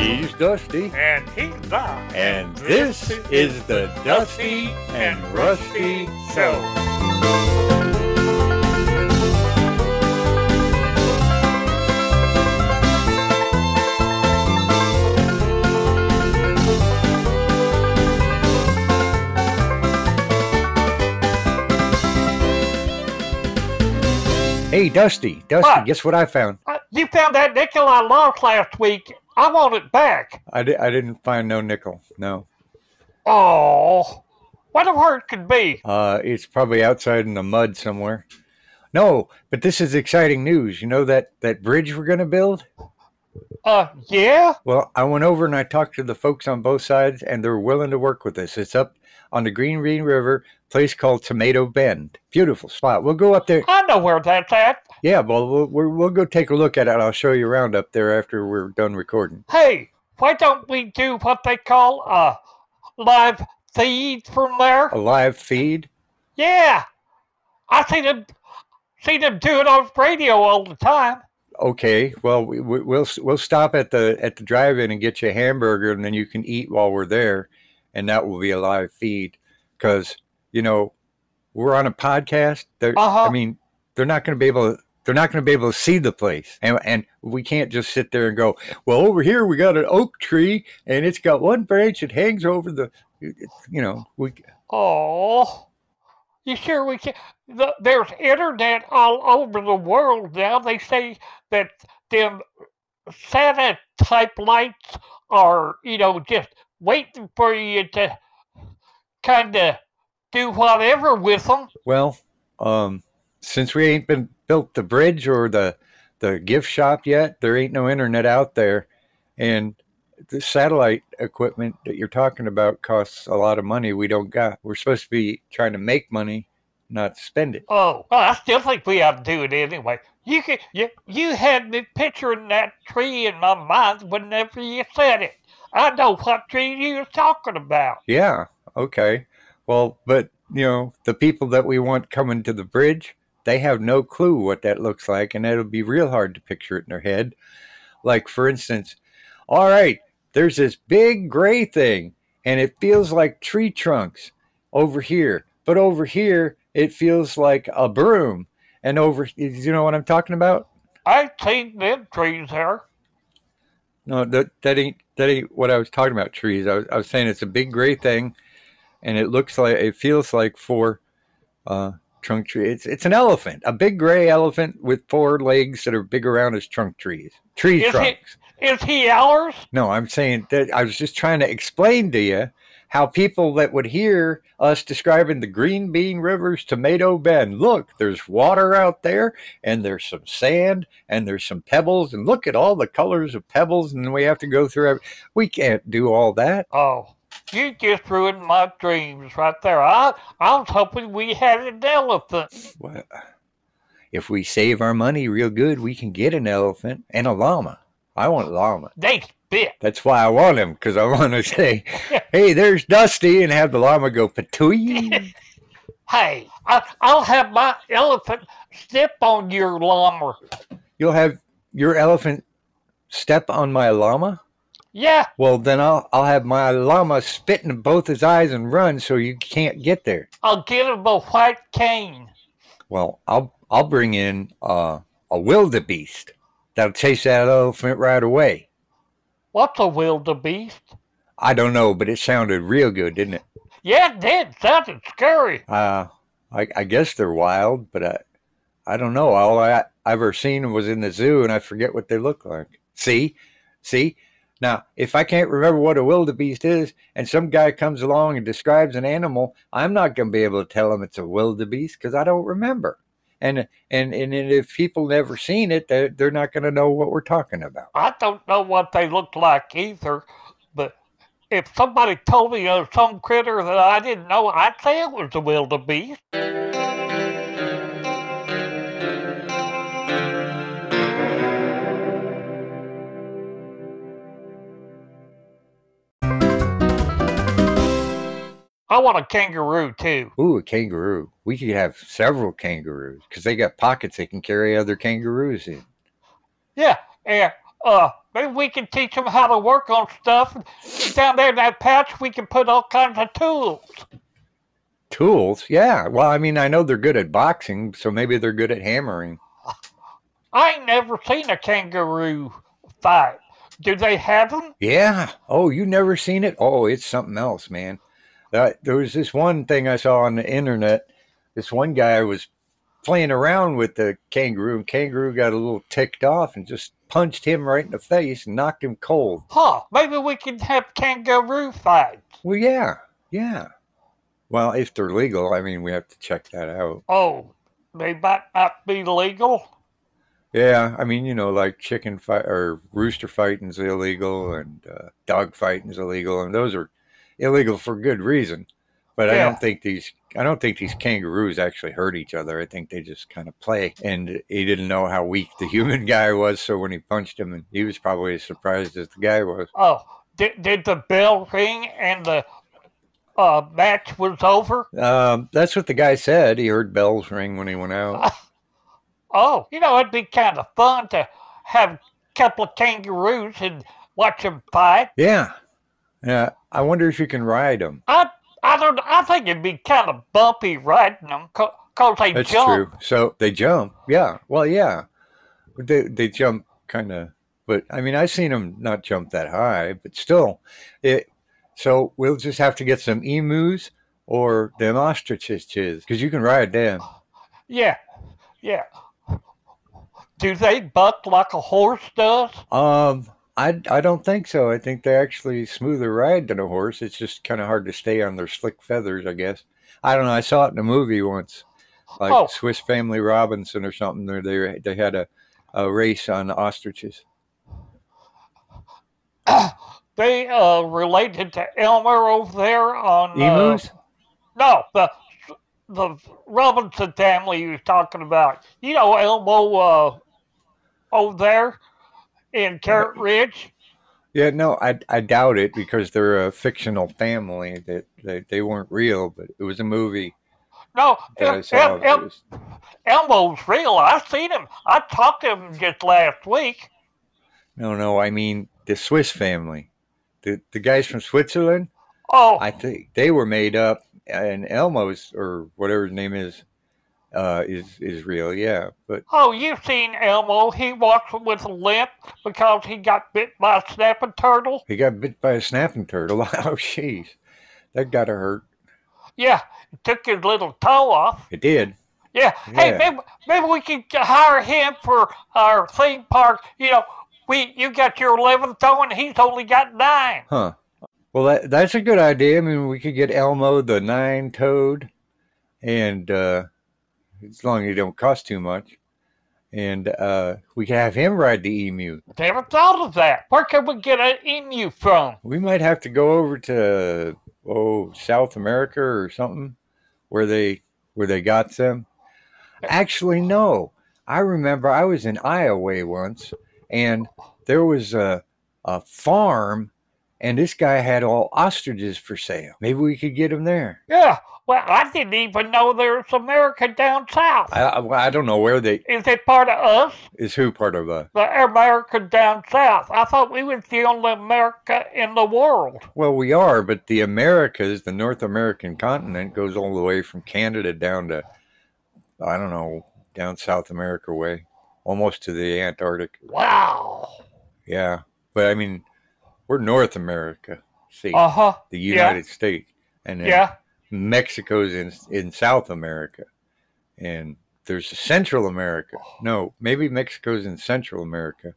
He's Dusty. And he's Doc. And this is the Dusty and Rusty Show. Hey, Dusty. Dusty, What? guess what I found? Uh, you found that nickel I lost last week. I want it back. I, di- I didn't find no nickel. No. Oh, whatever it could be. Uh, it's probably outside in the mud somewhere. No, but this is exciting news. You know that, that bridge we're going to build? Uh, yeah? Well, I went over and I talked to the folks on both sides, and they're willing to work with us. It's up on the Green Bean River, place called Tomato Bend. Beautiful spot. We'll go up there. I know where that's at. Yeah, well, we'll, we'll, we'll go take a look at it. I'll show you around up there after we're done recording. Hey, why don't we do what they call a live feed from there? A live feed? Yeah. I see them, see them do it on radio all the time. Okay, well, we, we- we'll we'll stop at the at the drive-in and get you a hamburger, and then you can eat while we're there, and that will be a live feed. Because you know we're on a podcast. Uh-huh. I mean, they're not going to be able. to They're not going to be able to see the place, and and we can't just sit there and go. Well, over here we got an oak tree, and it's got one branch that hangs over the. You know, we Oh, you sure we can? The, there's internet all over the world now. They say that them type lights are, you know, just waiting for you to kind of do whatever with them. Well, um, since we ain't been built the bridge or the the gift shop yet, there ain't no internet out there, and the satellite equipment that you're talking about costs a lot of money. We don't got. We're supposed to be trying to make money, not spend it. Oh, well, I still think we ought to do it anyway. You can, you, you had me picturing that tree in my mind whenever you said it. I know what tree you're talking about. Yeah. Okay. Well, but you know, the people that we want coming to the bridge, they have no clue what that looks like, and it'll be real hard to picture it in their head. Like, for instance, all right, there's this big gray thing, and it feels like tree trunks over here, but over here it feels like a broom, and over, you know what I'm talking about? I've seen them trees there. No, that that ain't that ain't what I was talking about. Trees. I was, I was saying it's a big gray thing, and it looks like it feels like four uh, trunk trees. It's it's an elephant, a big gray elephant with four legs that are big around his trunk trees. Tree Is trunks. Is he ours? No, I'm saying that I was just trying to explain to you how people that would hear us describing the Green Bean River's Tomato Bend, look, there's water out there, and there's some sand, and there's some pebbles, and look at all the colors of pebbles, and we have to go through. Every, we can't do all that. Oh, you just ruined my dreams right there. I, I was hoping we had an elephant. Well, if we save our money real good, we can get an elephant and a llama. I want a llama. They spit. That's why I want him, because I want to say, hey, there's Dusty, and have the llama go patooey. Hey, I, I'll have my elephant step on your llama. You'll have your elephant step on my llama? Yeah, Well, then I'll I'll have my llama spit in both his eyes and run so you can't get there. I'll give him a white cane. Well, I'll I'll bring in uh, a wildebeest that'll chase that elephant right away. What's a wildebeest? I don't know, but it sounded real good, didn't it? Yeah, it did. Sounded scary. Uh, I, I guess they're wild, but I I don't know. All I, I ever seen was in the zoo, and I forget what they look like. See, see. Now, if I can't remember what a wildebeest is, and some guy comes along and describes an animal, I'm not going to be able to tell him it's a wildebeest because I don't remember. And and and if people never seen it, they're, they're not going to know what we're talking about. I don't know what they look like either, but if somebody told me of some critter that I didn't know, I'd say it was a wildebeest. I want a kangaroo too. Ooh, a kangaroo. We could have several kangaroos because they got pockets they can carry other kangaroos in. Yeah, and uh, maybe we can teach them how to work on stuff. Down there in that patch, we can put all kinds of tools. Tools? Yeah. Well, I mean, I know they're good at boxing, so maybe they're good at hammering. I ain't never seen a kangaroo fight. Do they have them? Yeah. Oh, you never seen it? Oh, it's something else, man. Uh, there was this one thing I saw on the internet. This one guy was playing around with the kangaroo, and kangaroo got a little ticked off and just punched him right in the face and knocked him cold. Huh, maybe we can have kangaroo fights. Well, yeah, yeah. Well, if they're legal, I mean, we have to check that out. Oh, they might not be legal? Yeah, I mean, you know, like chicken fight or rooster fighting is illegal and uh, dog is illegal, and those are illegal for good reason. But I don't think these I don't think these kangaroos actually hurt each other. I think they just kind of play. And he didn't know how weak the human guy was, so when he punched him, and he was probably as surprised as the guy was. Oh, did, did the bell ring and the uh, match was over? Um, that's what the guy said. He heard bells ring when he went out. Oh, you know, it'd be kind of fun to have a couple of kangaroos and watch them fight. Yeah, yeah. I wonder if you can ride them. I, I don't. I think it'd be kind of bumpy riding them because they That's jump. true. So they jump. Yeah. Well, yeah. They they jump kind of, but I mean, I've seen them not jump that high, but still, it. So we'll just have to get some emus or them ostriches because you can ride them. Yeah, yeah. Do they buck like a horse does? Um, I I don't think so. I think they actually smoother ride than a horse. It's just kind of hard to stay on their slick feathers, I guess. I don't know. I saw it in a movie once, like Oh. Swiss Family Robinson or something. There they they had a, a race on ostriches. They uh related to Elmer over there on uh, no the the Robinson family you was talking about. You know Elmo uh over there in Carrot Ridge. Yeah, no, I, I doubt it because they're a fictional family that they, they weren't real, but it was a movie No, El- El- El- It was- Elmo's real. I seen him. I talked to him just last week. no, no, I mean the Swiss family, the the guys from Switzerland. Oh, I think they were made up, and Elmo's or whatever his name is, uh, is is real. Yeah, but oh, you've seen Elmo. He walks with a limp because he got bit by a snapping turtle. he got bit by a snapping turtle. Oh, jeez, that got to hurt. Yeah, he took his little toe off. It did. Yeah. Hey, maybe, maybe we could hire him for our theme park. You know, we you got your 11th toe and he's only got nine. Huh. Well, that, that's a good idea. I mean, we could get Elmo the nine toed, and uh, as long as he don't cost too much, and uh, we can have him ride the emu. Never thought of that. Where can we get an emu from? We might have to go over to oh South America or something, where they where they got them. Actually, no. I remember I was in Iowa once, and there was a a farm, and this guy had all ostriches for sale. Maybe we could get him there. Yeah. Well, I didn't even know there's America down south. I, I, I don't know where they Is it part of us? is who part of uh The America down south. I thought we was the only America in the world. well we are but the Americas the North American continent goes all the way from Canada down to I don't know down South America way almost to the Antarctic Wow. yeah but I mean we're North America see Uh huh. the yeah. United States and then Yeah. Mexico's in in South America and there's Central America no maybe Mexico's in Central America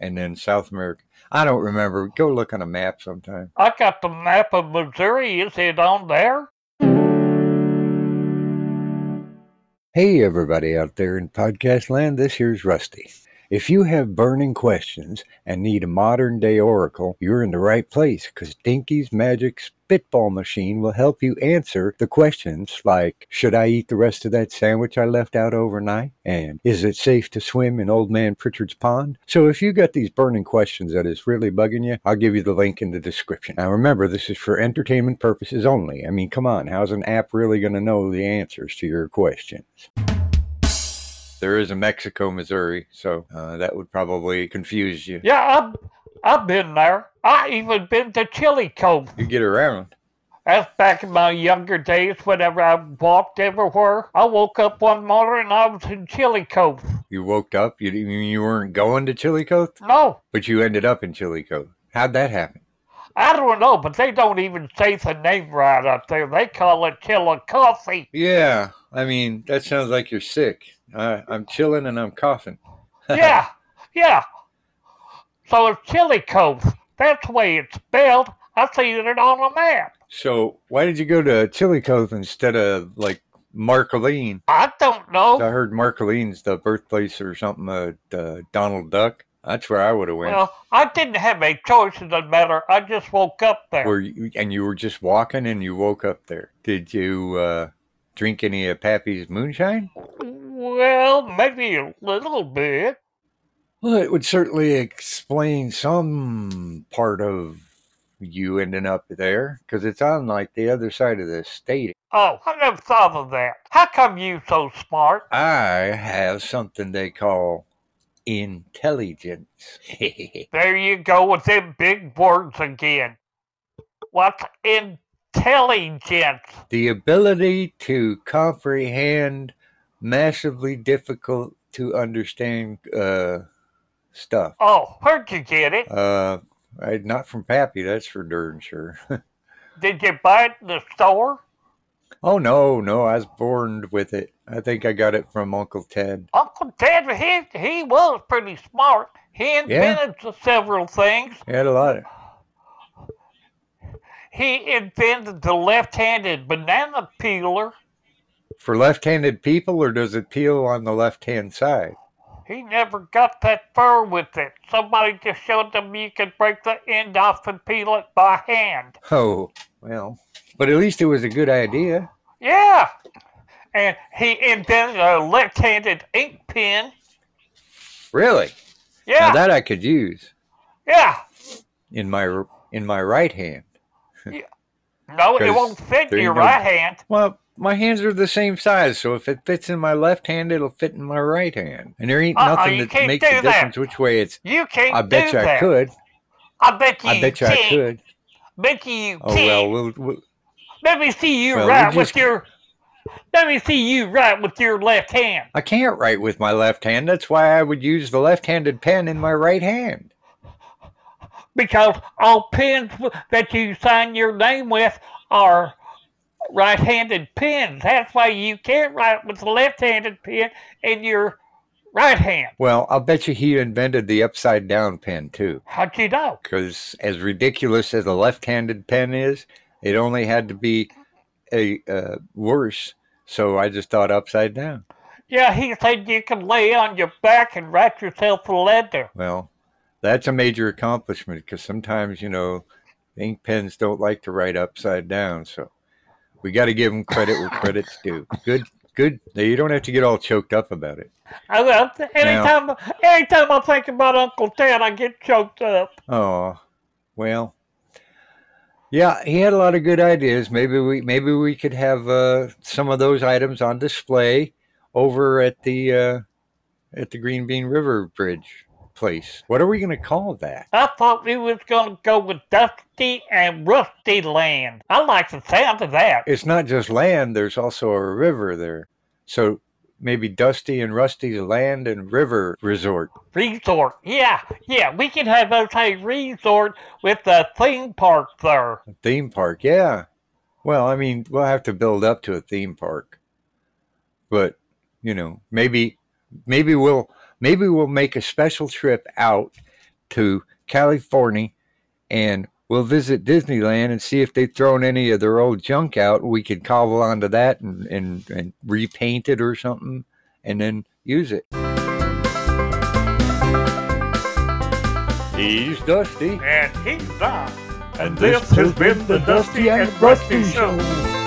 and then South America I don't remember go look on a map sometime I got the map of Missouri. Is it on there? Hey, everybody out there in podcast land, this here's Rusty. If you have burning questions and need a modern day oracle, you're in the right place because Dinky's Magic Spitball Machine will help you answer the questions like Should I eat the rest of that sandwich I left out overnight? And Is it safe to swim in Old Man Pritchard's pond? So if you got these burning questions that is really bugging you, I'll give you the link in the description. Now remember, this is for entertainment purposes only. I mean, come on, how's an app really going to know the answers to your questions? There is a Mexico, Missouri, so uh, that would probably confuse you. Yeah, I've, I've been there. I even been to Chili Cove. You get around. That's back in my younger days whenever I walked everywhere. I woke up one morning and I was in Chili Cove. You woke up. You you you weren't going to Chillicothe, No, but you ended up in Chillicothe. How'd that happen? I don't know, but they don't even say the name right up there. They call it Chillicothe. Yeah, I mean that sounds like you're sick. I, I'm chilling and I'm coughing. yeah, yeah. So it's Chili Cove. That's the way it's spelled. I seen it on a map. So why did you go to Chillicothe instead of like Marceline? I don't know. I heard Marceline's the birthplace or something of uh, Donald Duck. That's where I would have went. Well, I didn't have a choice in the matter. I just woke up there. Were you, and you were just walking and you woke up there. Did you uh, drink any of Pappy's moonshine? Well, maybe a little bit. Well, it would certainly explain some part of you ending up there because it's on like the other side of the state. Oh, I never thought of that. How come you so smart? I have something they call intelligence. There you go with them big words again. What's intelligence? the ability to comprehend massively difficult to understand uh, stuff. Oh, where'd you get it? Uh, I, not from Pappy, that's for darn sure. Did you buy it in the store? oh no, no, I was born with it. I think I got it from Uncle Ted. Uncle Ted, he, he was pretty smart. He invented several things. He had a lot of. He invented the left-handed banana peeler. For left-handed people, or does it peel on the left-hand side? He never got that far with it. Somebody just showed him you could break the end off and peel it by hand. Oh, well, but at least it was a good idea. Yeah. And he invented a left-handed ink pen. Really? Yeah. Now that I could use yeah. in my in my right hand. yeah. No, it won't fit you your go. right hand. Well, my hands are the same size, so if it fits in my left hand, it'll fit in my right hand. And there ain't Uh-uh, nothing that makes a that. difference which way it's. You can't I bet do you I that. could. I bet you I bet you can't. I could. Bet you Oh can't. well, we'll, we'll Let me see you Well, we right with your. Let me see you right with your left hand. I can't write with my left hand. That's why I would use the left-handed pen in my right hand. because all pens that you sign your name with are right-handed pen. That's why you can't write with the left-handed pen in your right hand. Well, I'll bet you he invented the upside-down pen too. How'd you know? Because as ridiculous as a left-handed pen is, it only had to be a uh, worse. So I just thought upside down. Yeah, he said you can lay on your back and write yourself a letter. Well, that's a major accomplishment because sometimes, you know, ink pens don't like to write upside down. So we got to give them credit where credit's due. Good, good. Now, You don't have to get all choked up about it. I, well, anytime, anytime I think about Uncle Ted, I get choked up. Oh, well, yeah, he had a lot of good ideas. Maybe we, maybe we could have uh, some of those items on display over at the uh, at the Green Bean River Bridge place. What are we going to call that? I thought we was gonna go with Dusty and Rusty Land. I like the sound of that. it's not just land, there's also a river there. So maybe Dusty and Rusty's Land and River Resort. Resort. Yeah, yeah, we can have us a resort with a theme park there. A theme park, yeah. Well, I mean, we'll have to build up to a theme park. But, you know, maybe maybe we'll maybe we'll make a special trip out to California and we'll visit Disneyland and see if they've thrown any of their old junk out. We could cobble onto that and, and, and repaint it or something and then use it. He's Dusty. And he's not. And this has been the Dusty and Rusty Show.